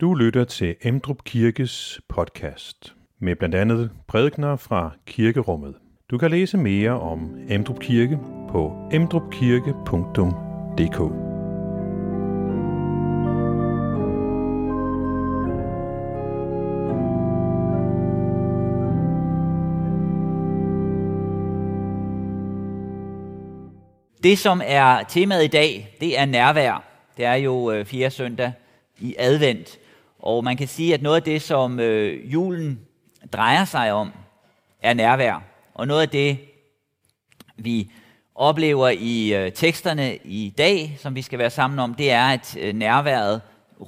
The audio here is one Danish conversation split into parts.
Du lytter til Emdrup Kirkes podcast med blandt andet prædikner fra kirkerummet. Du kan læse mere om Emdrup Kirke på emdrupkirke.dk. Det, som er temaet i dag, det er nærvær. Det er jo øh, fjerde søndag i advent. Og man kan sige, at noget af det, som øh, julen drejer sig om, er nærvær. Og noget af det, vi oplever i øh, teksterne i dag, som vi skal være sammen om, det er, at øh, nærværet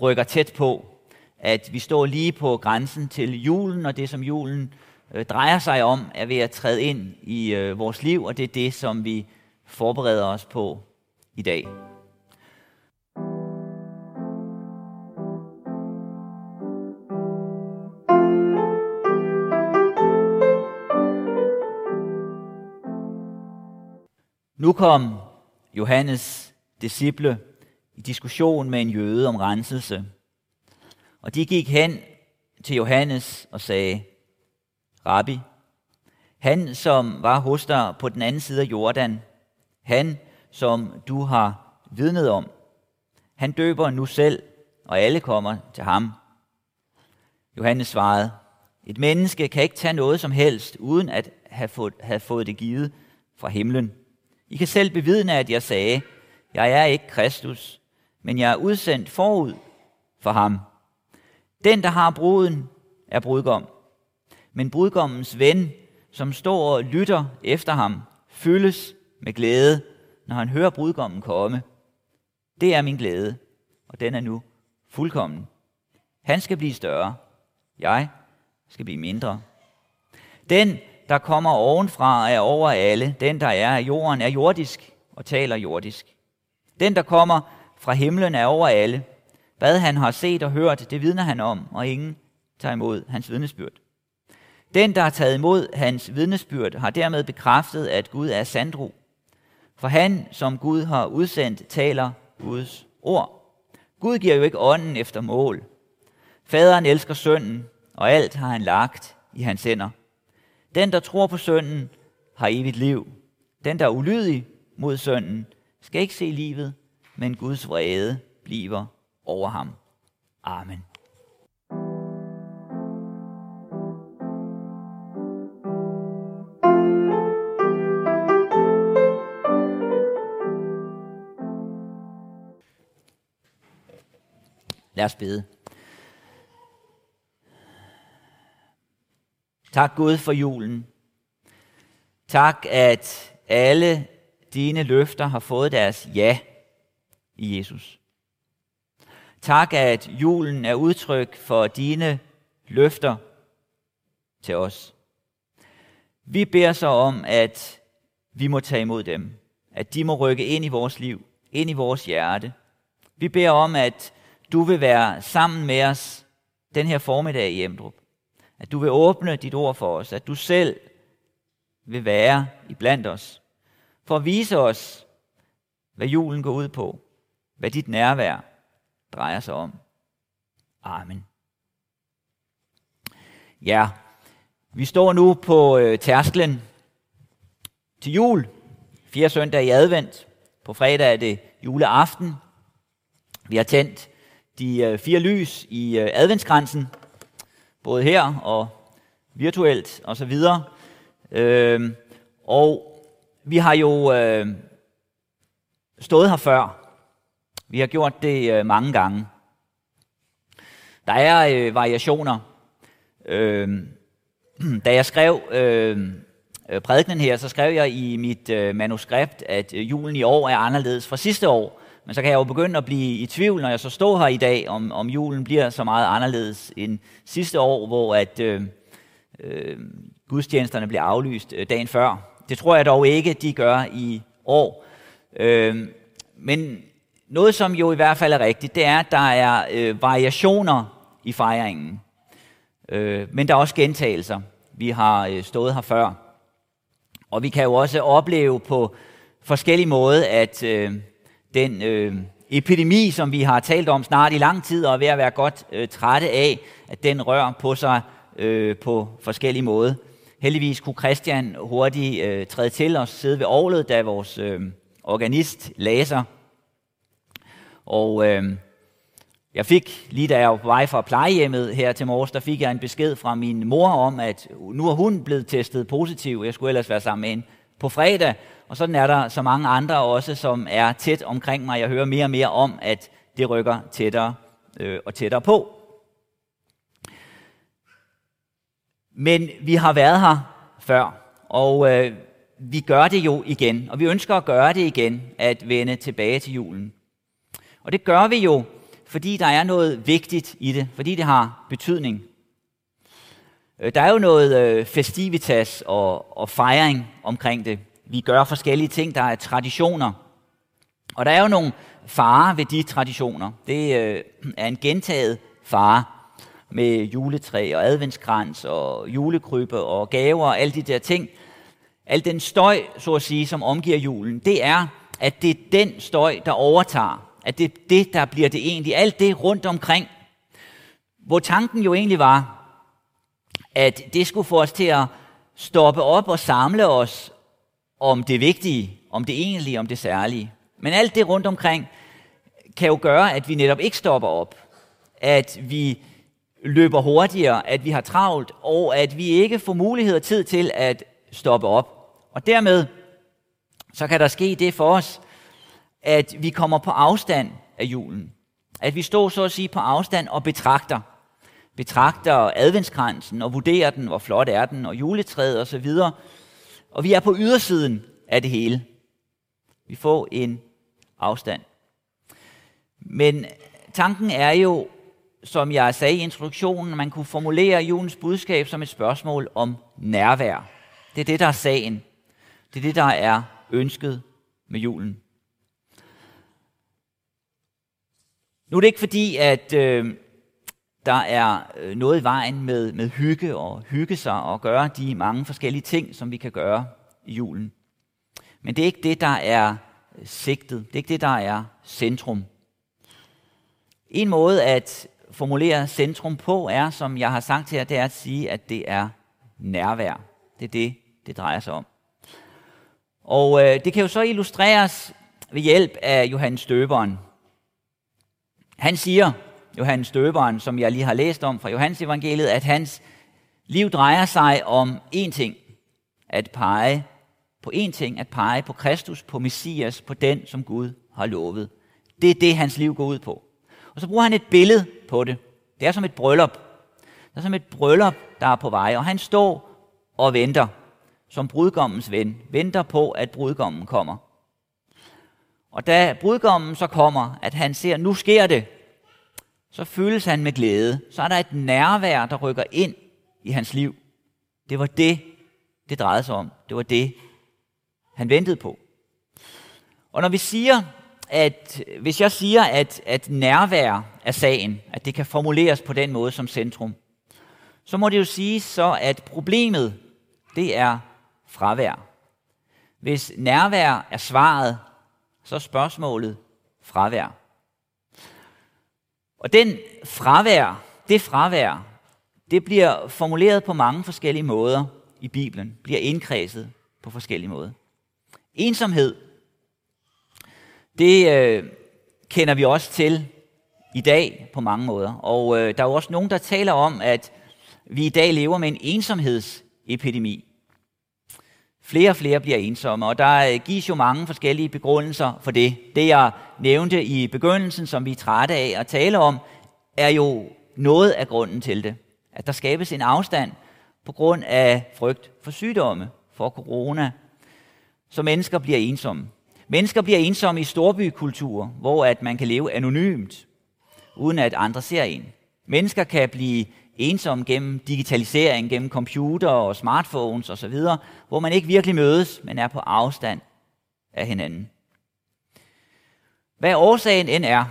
rykker tæt på. At vi står lige på grænsen til julen, og det, som julen øh, drejer sig om, er ved at træde ind i øh, vores liv, og det er det, som vi forbereder os på i dag. Nu kom Johannes disciple i diskussion med en jøde om renselse. Og de gik hen til Johannes og sagde, Rabbi, han som var hos dig på den anden side af Jordan, han som du har vidnet om, han døber nu selv, og alle kommer til ham. Johannes svarede, et menneske kan ikke tage noget som helst, uden at have fået, have fået det givet fra himlen. I kan selv bevidne, at jeg sagde, jeg er ikke Kristus, men jeg er udsendt forud for ham. Den, der har bruden, er brudgom. Men brudgommens ven, som står og lytter efter ham, fyldes med glæde, når han hører brudgommen komme. Det er min glæde, og den er nu fuldkommen. Han skal blive større. Jeg skal blive mindre. Den, der kommer ovenfra, er over alle. Den, der er af jorden, er jordisk og taler jordisk. Den, der kommer fra himlen, er over alle. Hvad han har set og hørt, det vidner han om, og ingen tager imod hans vidnesbyrd. Den, der har taget imod hans vidnesbyrd, har dermed bekræftet, at Gud er sandro. For han, som Gud har udsendt, taler Guds ord. Gud giver jo ikke ånden efter mål. Faderen elsker sønnen, og alt har han lagt i hans hænder. Den, der tror på sønnen, har evigt liv. Den, der er ulydig mod sønnen, skal ikke se livet, men Guds vrede bliver over ham. Amen. Lad os bede. Tak Gud for julen. Tak, at alle dine løfter har fået deres ja i Jesus. Tak, at julen er udtryk for dine løfter til os. Vi beder så om, at vi må tage imod dem. At de må rykke ind i vores liv, ind i vores hjerte. Vi beder om, at du vil være sammen med os den her formiddag i Emdrup. At du vil åbne dit ord for os. At du selv vil være iblandt os. For at vise os, hvad julen går ud på. Hvad dit nærvær drejer sig om. Amen. Ja, vi står nu på øh, tærsklen til jul. Fire søndag i advent. På fredag er det juleaften. Vi har tændt de øh, fire lys i øh, adventskransen, både her og virtuelt og så videre. Øh, og vi har jo øh, stået her før. Vi har gjort det øh, mange gange. Der er øh, variationer. Øh, da jeg skrev øhm, øh, prædikenen her, så skrev jeg i mit øh, manuskript, at øh, julen i år er anderledes fra sidste år. Men så kan jeg jo begynde at blive i tvivl, når jeg så står her i dag, om, om julen bliver så meget anderledes end sidste år, hvor at øh, øh, gudstjenesterne bliver aflyst øh, dagen før. Det tror jeg dog ikke, de gør i år. Øh, men noget, som jo i hvert fald er rigtigt, det er, at der er øh, variationer i fejringen. Øh, men der er også gentagelser. Vi har øh, stået her før. Og vi kan jo også opleve på forskellige måder, at øh, den øh, epidemi, som vi har talt om snart i lang tid, og er ved at være godt øh, trætte af, at den rør på sig øh, på forskellige måder. Heldigvis kunne Christian hurtigt øh, træde til og sidde ved ovlet, da vores øh, organist læser. Og øh, jeg fik, lige da jeg var på vej fra plejehjemmet her til morges, der fik jeg en besked fra min mor om, at nu er hun blevet testet positiv. Jeg skulle ellers være sammen med hende på fredag. Og sådan er der så mange andre også, som er tæt omkring mig. Jeg hører mere og mere om, at det rykker tættere øh, og tættere på. Men vi har været her før, og øh, vi gør det jo igen. Og vi ønsker at gøre det igen, at vende tilbage til julen. Og det gør vi jo, fordi der er noget vigtigt i det, fordi det har betydning. Øh, der er jo noget øh, festivitas og, og fejring omkring det. Vi gør forskellige ting, der er traditioner. Og der er jo nogle farer ved de traditioner. Det øh, er en gentaget fare med juletræ og adventskrans og julekrybbe og gaver og alle de der ting. Al den støj, så at sige, som omgiver julen, det er, at det er den støj, der overtager. At det er det, der bliver det egentlig. Alt det rundt omkring. Hvor tanken jo egentlig var, at det skulle få os til at stoppe op og samle os om det vigtige, om det egentlige, om det særlige. Men alt det rundt omkring kan jo gøre, at vi netop ikke stopper op. At vi løber hurtigere, at vi har travlt, og at vi ikke får mulighed og tid til at stoppe op. Og dermed så kan der ske det for os, at vi kommer på afstand af julen. At vi står så at sige på afstand og betragter. Betragter adventskransen og vurderer den, hvor flot er den, og juletræet osv. Og, og vi er på ydersiden af det hele. Vi får en afstand. Men tanken er jo, som jeg sagde i introduktionen, man kunne formulere julens budskab som et spørgsmål om nærvær. Det er det, der er sagen. Det er det, der er ønsket med julen. Nu er det ikke fordi, at øh, der er øh, noget i vejen med, med hygge og hygge sig og gøre de mange forskellige ting, som vi kan gøre i julen. Men det er ikke det, der er øh, sigtet. Det er ikke det, der er centrum. En måde at formulere centrum på er, som jeg har sagt her, det er at sige, at det er nærvær. Det er det, det drejer sig om. Og øh, det kan jo så illustreres ved hjælp af Johannes Støberen. Han siger, Johannes Døberen, som jeg lige har læst om fra Johannes evangeliet, at hans liv drejer sig om én ting. At pege på én ting, at pege på Kristus, på Messias, på den, som Gud har lovet. Det er det, hans liv går ud på. Og så bruger han et billede på det. Det er som et bryllup. Det er som et bryllup, der er på vej, og han står og venter som brudgommens ven. Venter på, at brudgommen kommer. Og da brudgommen så kommer, at han ser, nu sker det, så føles han med glæde. Så er der et nærvær, der rykker ind i hans liv. Det var det, det drejede sig om. Det var det, han ventede på. Og når vi siger, at hvis jeg siger, at, at nærvær er sagen, at det kan formuleres på den måde som centrum, så må det jo sige så, at problemet, det er fravær. Hvis nærvær er svaret, så er spørgsmålet fravær. Og den fravær, det fravær, det bliver formuleret på mange forskellige måder i Bibelen, bliver indkredset på forskellige måder. Ensomhed, det øh, kender vi også til i dag på mange måder. Og øh, der er jo også nogen, der taler om, at vi i dag lever med en ensomhedsepidemi. Flere og flere bliver ensomme, og der øh, gives jo mange forskellige begrundelser for det. Det jeg nævnte i begyndelsen, som vi er trætte af at tale om, er jo noget af grunden til det. At der skabes en afstand på grund af frygt for sygdomme, for corona, så mennesker bliver ensomme. Mennesker bliver ensomme i storbykultur, hvor at man kan leve anonymt, uden at andre ser en. Mennesker kan blive ensom gennem digitalisering, gennem computer og smartphones osv., hvor man ikke virkelig mødes, men er på afstand af hinanden. Hvad årsagen end er,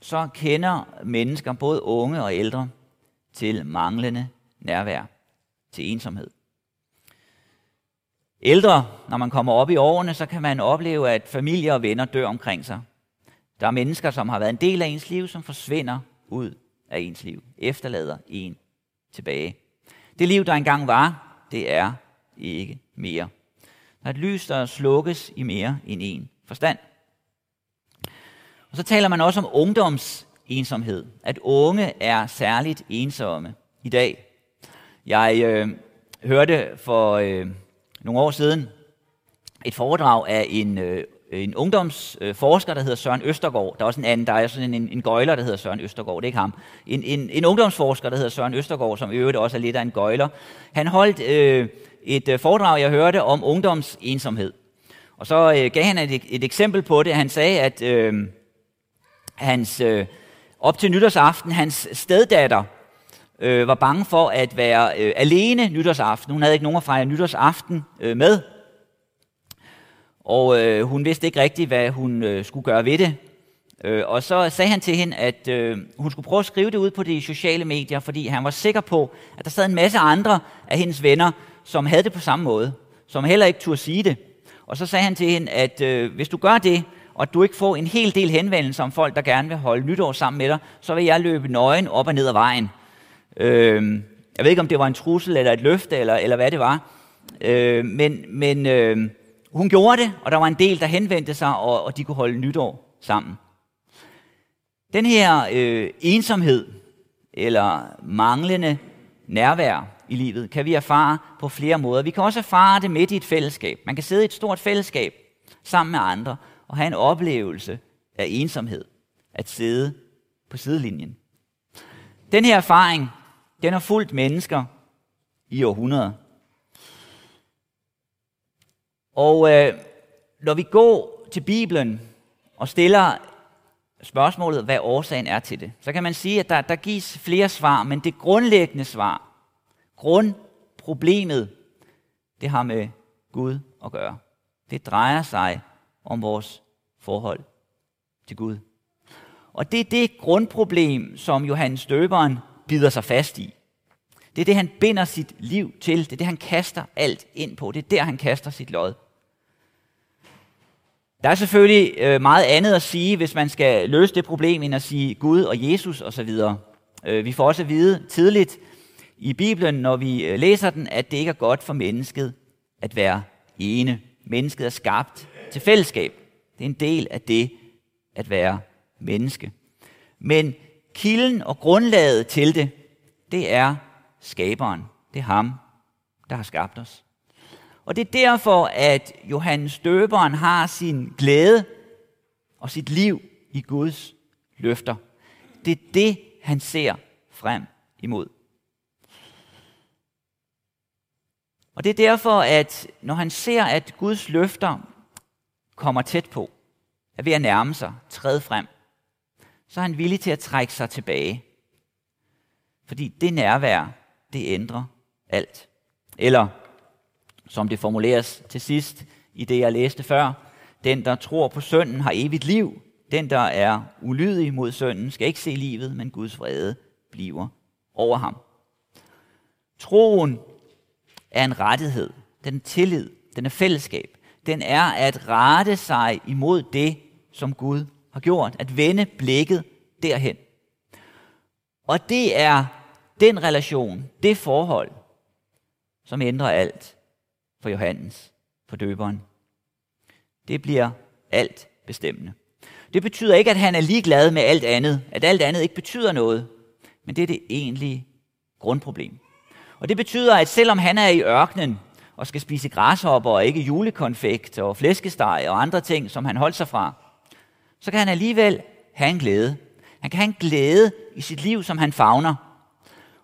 så kender mennesker, både unge og ældre, til manglende nærvær, til ensomhed. Ældre, når man kommer op i årene, så kan man opleve, at familie og venner dør omkring sig. Der er mennesker, som har været en del af ens liv, som forsvinder ud af ens liv, efterlader en tilbage. Det liv, der engang var, det er ikke mere. Der er et lys, der slukkes i mere end en forstand. Og så taler man også om ungdomsensomhed. At unge er særligt ensomme i dag. Jeg øh, hørte for øh, nogle år siden et foredrag af en, øh, Øh, en ungdomsforsker, der hedder Søren Østergaard. Der er også en anden, der er sådan en, en gøjler, der hedder Søren Østergaard, det er ikke ham. En, en, en ungdomsforsker, der hedder Søren Østergaard, som i øvrigt også er lidt af en gøjler. Han holdt øh, et øh, foredrag, jeg hørte, om ungdomsensomhed. Og så øh, gav han et, et eksempel på det. Han sagde, at øh, hans, øh, op til nytårsaften, hans steddatter øh, var bange for at være øh, alene nytårsaften. Hun havde ikke nogen at fejre nytårsaften øh, med. Og øh, hun vidste ikke rigtigt, hvad hun øh, skulle gøre ved det. Øh, og så sagde han til hende, at øh, hun skulle prøve at skrive det ud på de sociale medier, fordi han var sikker på, at der sad en masse andre af hendes venner, som havde det på samme måde, som heller ikke turde sige det. Og så sagde han til hende, at øh, hvis du gør det, og du ikke får en hel del henvendelser om folk, der gerne vil holde nytår sammen med dig, så vil jeg løbe nøgen op og ned ad vejen. Øh, jeg ved ikke, om det var en trussel eller et løfte, eller, eller hvad det var. Øh, men men øh, hun gjorde det, og der var en del, der henvendte sig, og, og de kunne holde nytår sammen. Den her øh, ensomhed, eller manglende nærvær i livet, kan vi erfare på flere måder. Vi kan også erfare det midt i et fællesskab. Man kan sidde i et stort fællesskab sammen med andre, og have en oplevelse af ensomhed. At sidde på sidelinjen. Den her erfaring, den har fulgt mennesker i århundreder. Og øh, når vi går til Bibelen og stiller spørgsmålet, hvad årsagen er til det, så kan man sige, at der, der gives flere svar, men det grundlæggende svar, grundproblemet, det har med Gud at gøre. Det drejer sig om vores forhold til Gud. Og det er det grundproblem, som Johannes Døberen bider sig fast i. Det er det, han binder sit liv til. Det er det, han kaster alt ind på. Det er der, han kaster sit lod. Der er selvfølgelig øh, meget andet at sige, hvis man skal løse det problem, end at sige Gud og Jesus osv. Øh, vi får også at vide tidligt i Bibelen, når vi øh, læser den, at det ikke er godt for mennesket at være ene. Mennesket er skabt til fællesskab. Det er en del af det at være menneske. Men kilden og grundlaget til det, det er skaberen. Det er ham, der har skabt os. Og det er derfor, at Johannes Døberen har sin glæde og sit liv i Guds løfter. Det er det, han ser frem imod. Og det er derfor, at når han ser, at Guds løfter kommer tæt på, er ved at nærme sig, træde frem, så er han villig til at trække sig tilbage. Fordi det nærvær, det ændrer alt. Eller, som det formuleres til sidst i det, jeg læste før, den, der tror på sønnen, har evigt liv. Den, der er ulydig mod sønnen, skal ikke se livet, men Guds vrede bliver over ham. Troen er en rettighed. Den er tillid. Den er fællesskab. Den er at rette sig imod det, som Gud har gjort. At vende blikket derhen. Og det er den relation, det forhold, som ændrer alt for Johannes, for døberen. Det bliver alt bestemmende. Det betyder ikke, at han er ligeglad med alt andet, at alt andet ikke betyder noget, men det er det egentlige grundproblem. Og det betyder, at selvom han er i ørkenen og skal spise græshopper og ikke julekonfekt og flæskesteg og andre ting, som han holdt sig fra, så kan han alligevel have en glæde. Han kan have en glæde i sit liv, som han favner.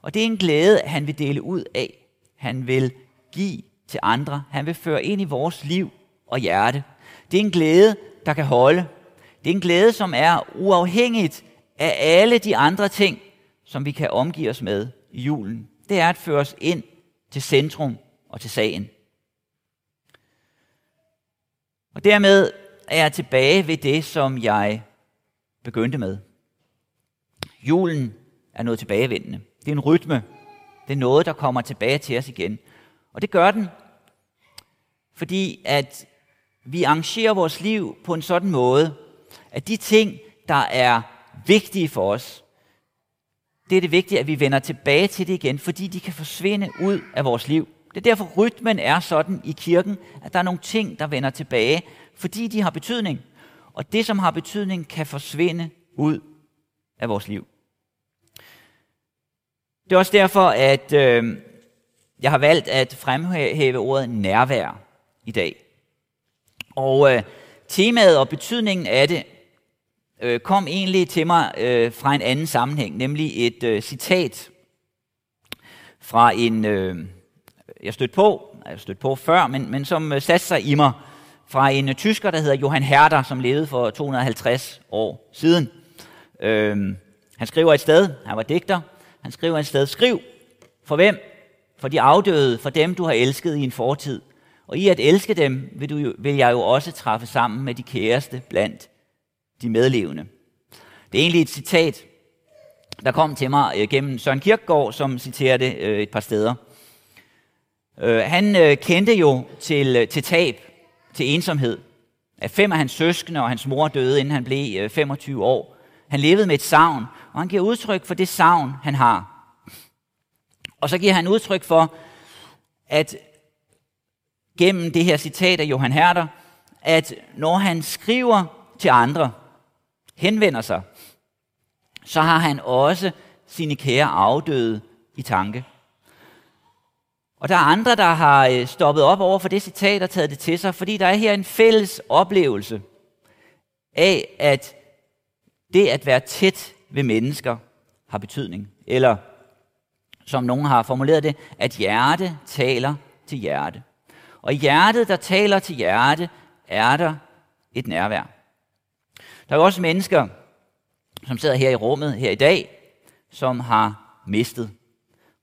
Og det er en glæde, han vil dele ud af. Han vil give til andre. Han vil føre ind i vores liv og hjerte. Det er en glæde, der kan holde. Det er en glæde, som er uafhængigt af alle de andre ting, som vi kan omgive os med i julen det er at føre os ind til centrum og til sagen. Og dermed er jeg tilbage ved det, som jeg begyndte med. Julen er noget tilbagevendende. Det er en rytme. Det er noget, der kommer tilbage til os igen. Og det gør den, fordi at vi arrangerer vores liv på en sådan måde, at de ting, der er vigtige for os, det er det vigtige, at vi vender tilbage til det igen, fordi de kan forsvinde ud af vores liv. Det er derfor, rytmen er sådan i kirken, at der er nogle ting, der vender tilbage, fordi de har betydning. Og det, som har betydning, kan forsvinde ud af vores liv. Det er også derfor, at øh, jeg har valgt at fremhæve ordet nærvær i dag. Og øh, temaet og betydningen af det øh, kom egentlig til mig øh, fra en anden sammenhæng, nemlig et øh, citat fra en, øh, jeg stødte på, jeg stødte på før, men, men som øh, satte sig i mig, fra en øh, tysker, der hedder Johann Herder, som levede for 250 år siden. Øh, han skriver et sted, han var digter, han skriver et sted, skriv, for hvem? For de afdøde, for dem du har elsket i en fortid. Og i at elske dem, vil, du, jo, vil jeg jo også træffe sammen med de kæreste blandt de medlevende. Det er egentlig et citat, der kom til mig øh, gennem Søren Kierkegaard, som citerer det øh, et par steder. Øh, han kendte jo til, til tab, til ensomhed. At fem af hans søskende og hans mor døde, inden han blev 25 år. Han levede med et savn, og han giver udtryk for det savn, han har. Og så giver han udtryk for, at gennem det her citat af Johan Herder, at når han skriver til andre, henvender sig, så har han også sine kære afdøde i tanke. Og der er andre, der har øh, stoppet op over for det citat og taget det til sig, fordi der er her en fælles oplevelse af, at det at være tæt ved mennesker har betydning. Eller som nogen har formuleret det, at hjerte taler til hjerte. Og hjertet, der taler til hjerte, er der et nærvær. Der er jo også mennesker, som sidder her i rummet her i dag, som har mistet.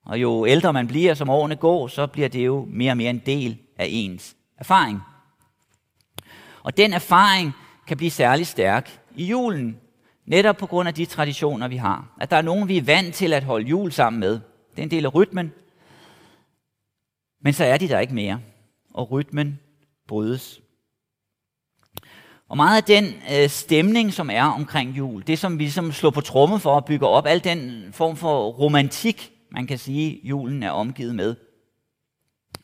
Og jo ældre man bliver, som årene går, så bliver det jo mere og mere en del af ens erfaring. Og den erfaring kan blive særlig stærk i julen, netop på grund af de traditioner, vi har. At der er nogen, vi er vant til at holde jul sammen med. Det er en del af rytmen. Men så er de der ikke mere, og rytmen brydes. Og meget af den øh, stemning, som er omkring jul, det som vi ligesom slår på tromme for at bygge op, al den form for romantik, man kan sige, julen er omgivet med,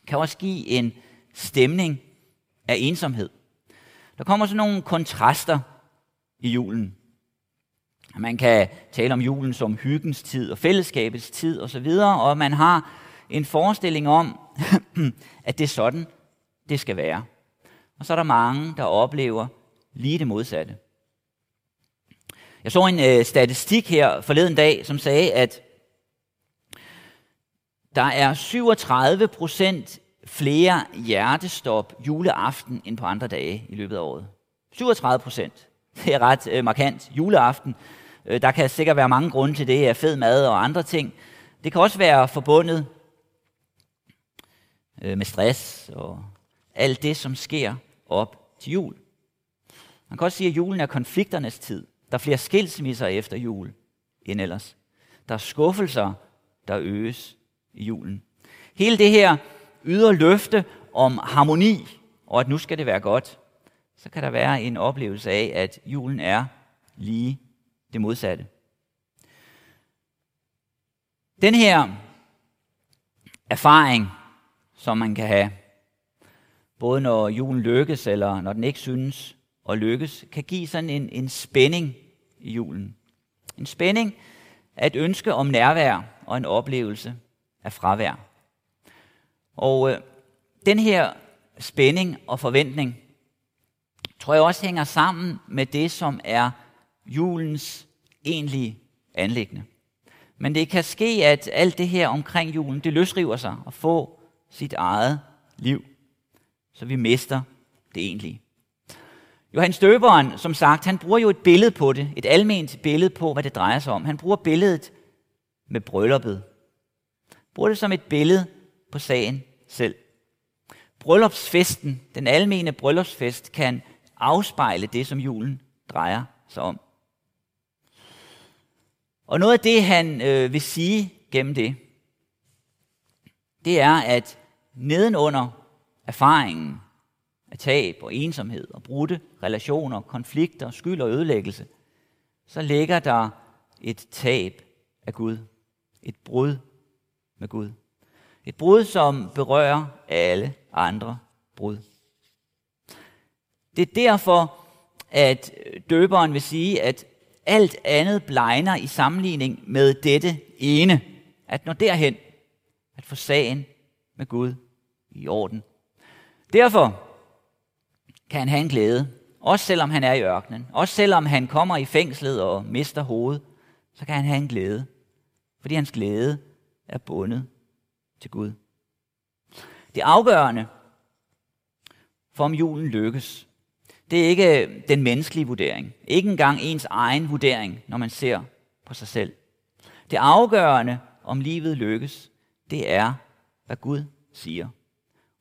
kan også give en stemning af ensomhed. Der kommer sådan nogle kontraster i julen. Man kan tale om julen som hyggens tid og fællesskabets tid osv., og man har en forestilling om, at det er sådan, det skal være. Og så er der mange, der oplever lige det modsatte. Jeg så en øh, statistik her forleden dag, som sagde, at der er 37 procent flere hjertestop juleaften end på andre dage i løbet af året. 37 procent. Det er ret øh, markant. Juleaften, øh, der kan sikkert være mange grunde til det, af fed mad og andre ting. Det kan også være forbundet øh, med stress og alt det, som sker op til jul. Man kan også sige, at julen er konflikternes tid. Der er flere skilsmisser efter jul end ellers. Der er skuffelser, der øges i julen. Hele det her ydre løfte om harmoni, og at nu skal det være godt, så kan der være en oplevelse af, at julen er lige det modsatte. Den her erfaring, som man kan have, både når julen lykkes, eller når den ikke synes at lykkes, kan give sådan en, en spænding i julen. En spænding af et ønske om nærvær og en oplevelse af fravær. Og øh, den her spænding og forventning, tror jeg også hænger sammen med det, som er julens egentlige anlæggende. Men det kan ske, at alt det her omkring julen, det løsriver sig og få sit eget liv, så vi mister det egentlige. Johannes Døberen, som sagt, han bruger jo et billede på det, et alment billede på, hvad det drejer sig om. Han bruger billedet med brylluppet. Bruger det som et billede på sagen selv. Bryllupsfesten, den almene bryllupsfest, kan afspejle det, som julen drejer sig om. Og noget af det, han øh, vil sige gennem det, det er, at nedenunder erfaringen af tab og ensomhed og brudte relationer, konflikter, skyld og ødelæggelse, så ligger der et tab af Gud. Et brud med Gud. Et brud, som berører alle andre brud. Det er derfor, at døberen vil sige, at alt andet blegner i sammenligning med dette ene. At nå derhen, at få sagen med Gud i orden. Derfor kan han have en glæde, også selvom han er i ørkenen. Også selvom han kommer i fængslet og mister hovedet, så kan han have en glæde. Fordi hans glæde er bundet til Gud. Det afgørende for om julen lykkes, det er ikke øh, den menneskelige vurdering. Ikke engang ens egen vurdering, når man ser på sig selv. Det afgørende, om livet lykkes, det er, hvad Gud siger.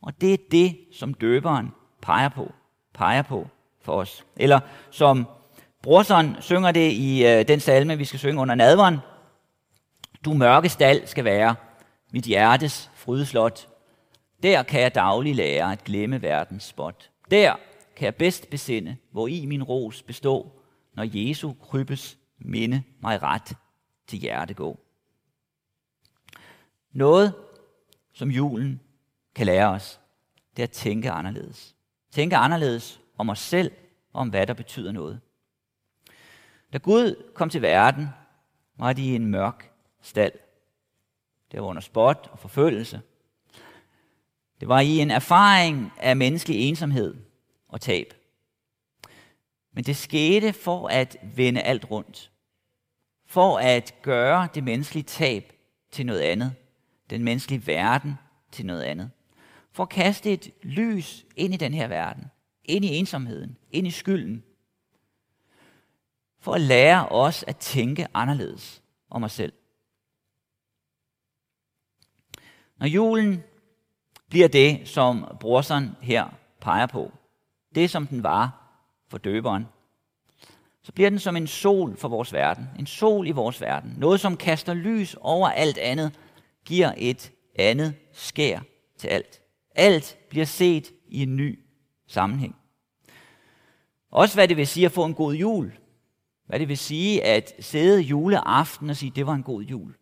Og det er det, som døberen peger på, peger på for os. Eller som Brorson synger det i øh, den salme, vi skal synge under nadveren. Du mørke stald skal være mit hjertes frydeslot. Der kan jeg daglig lære at glemme verdens spot. Der kan jeg bedst besinde, hvor i min ros bestå, når Jesu krybes minde mig ret til hjerte gå. Noget, som julen kan lære os, det er at tænke anderledes. Tænke anderledes om os selv og om, hvad der betyder noget. Da Gud kom til verden, var de i en mørk stald. Det var under spot og forfølgelse. Det var i en erfaring af menneskelig ensomhed og tab. Men det skete for at vende alt rundt. For at gøre det menneskelige tab til noget andet. Den menneskelige verden til noget andet. For at kaste et lys ind i den her verden. Ind i ensomheden. Ind i skylden. For at lære os at tænke anderledes om os selv. Når julen bliver det, som brorson her peger på, det som den var for døberen, så bliver den som en sol for vores verden. En sol i vores verden. Noget, som kaster lys over alt andet, giver et andet skær til alt. Alt bliver set i en ny sammenhæng. Også hvad det vil sige at få en god jul. Hvad det vil sige at sidde juleaften og sige, det var en god jul.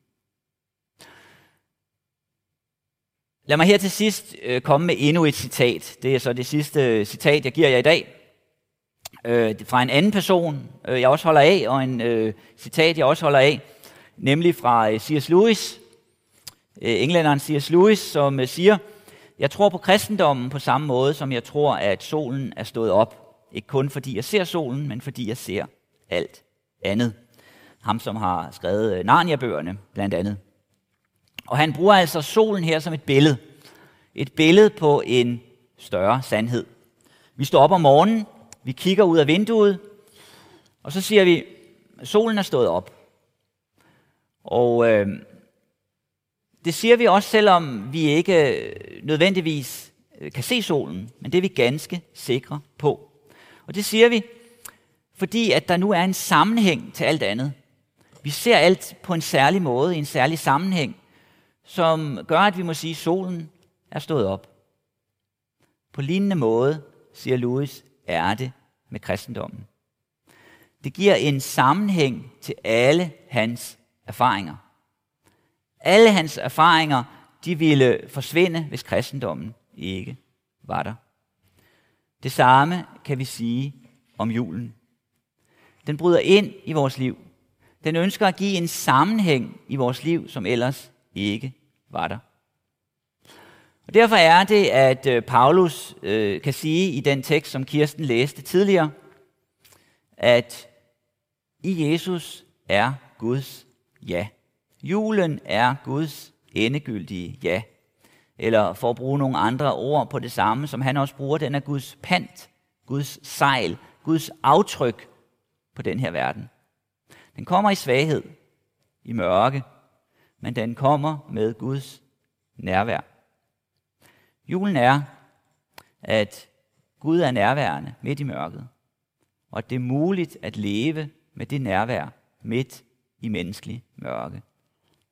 Lad mig her til sidst øh, komme med endnu et citat. Det er så det sidste øh, citat, jeg giver jer i dag. Øh, fra en anden person, øh, jeg også holder af, og en øh, citat, jeg også holder af, nemlig fra C.S. Lewis, englænderen C.S. Lewis, som siger, jeg tror på kristendommen på samme måde, som jeg tror, at solen er stået op. Ikke kun fordi jeg ser solen, men fordi jeg ser alt andet. Ham, som har skrevet øh, Narnia-bøgerne, blandt andet. Og han bruger altså solen her som et billede. Et billede på en større sandhed. Vi står op om morgenen, vi kigger ud af vinduet, og så siger vi, solen er stået op. Og øh, det siger vi også, selvom vi ikke øh, nødvendigvis øh, kan se solen, men det er vi ganske sikre på. Og det siger vi, fordi at der nu er en sammenhæng til alt andet. Vi ser alt på en særlig måde, i en særlig sammenhæng som gør, at vi må sige, at solen er stået op. På lignende måde, siger Louis, er det med kristendommen. Det giver en sammenhæng til alle hans erfaringer. Alle hans erfaringer, de ville forsvinde, hvis kristendommen ikke var der. Det samme kan vi sige om julen. Den bryder ind i vores liv. Den ønsker at give en sammenhæng i vores liv, som ellers ikke var der. Og derfor er det, at øh, Paulus øh, kan sige i den tekst, som Kirsten læste tidligere, at i Jesus er Guds ja. Julen er Guds endegyldige ja. Eller for at bruge nogle andre ord på det samme, som han også bruger, den er Guds pant, Guds sejl, Guds aftryk på den her verden. Den kommer i svaghed, i mørke, men den kommer med Guds nærvær. Julen er, at Gud er nærværende midt i mørket, og at det er muligt at leve med det nærvær midt i menneskelig mørke.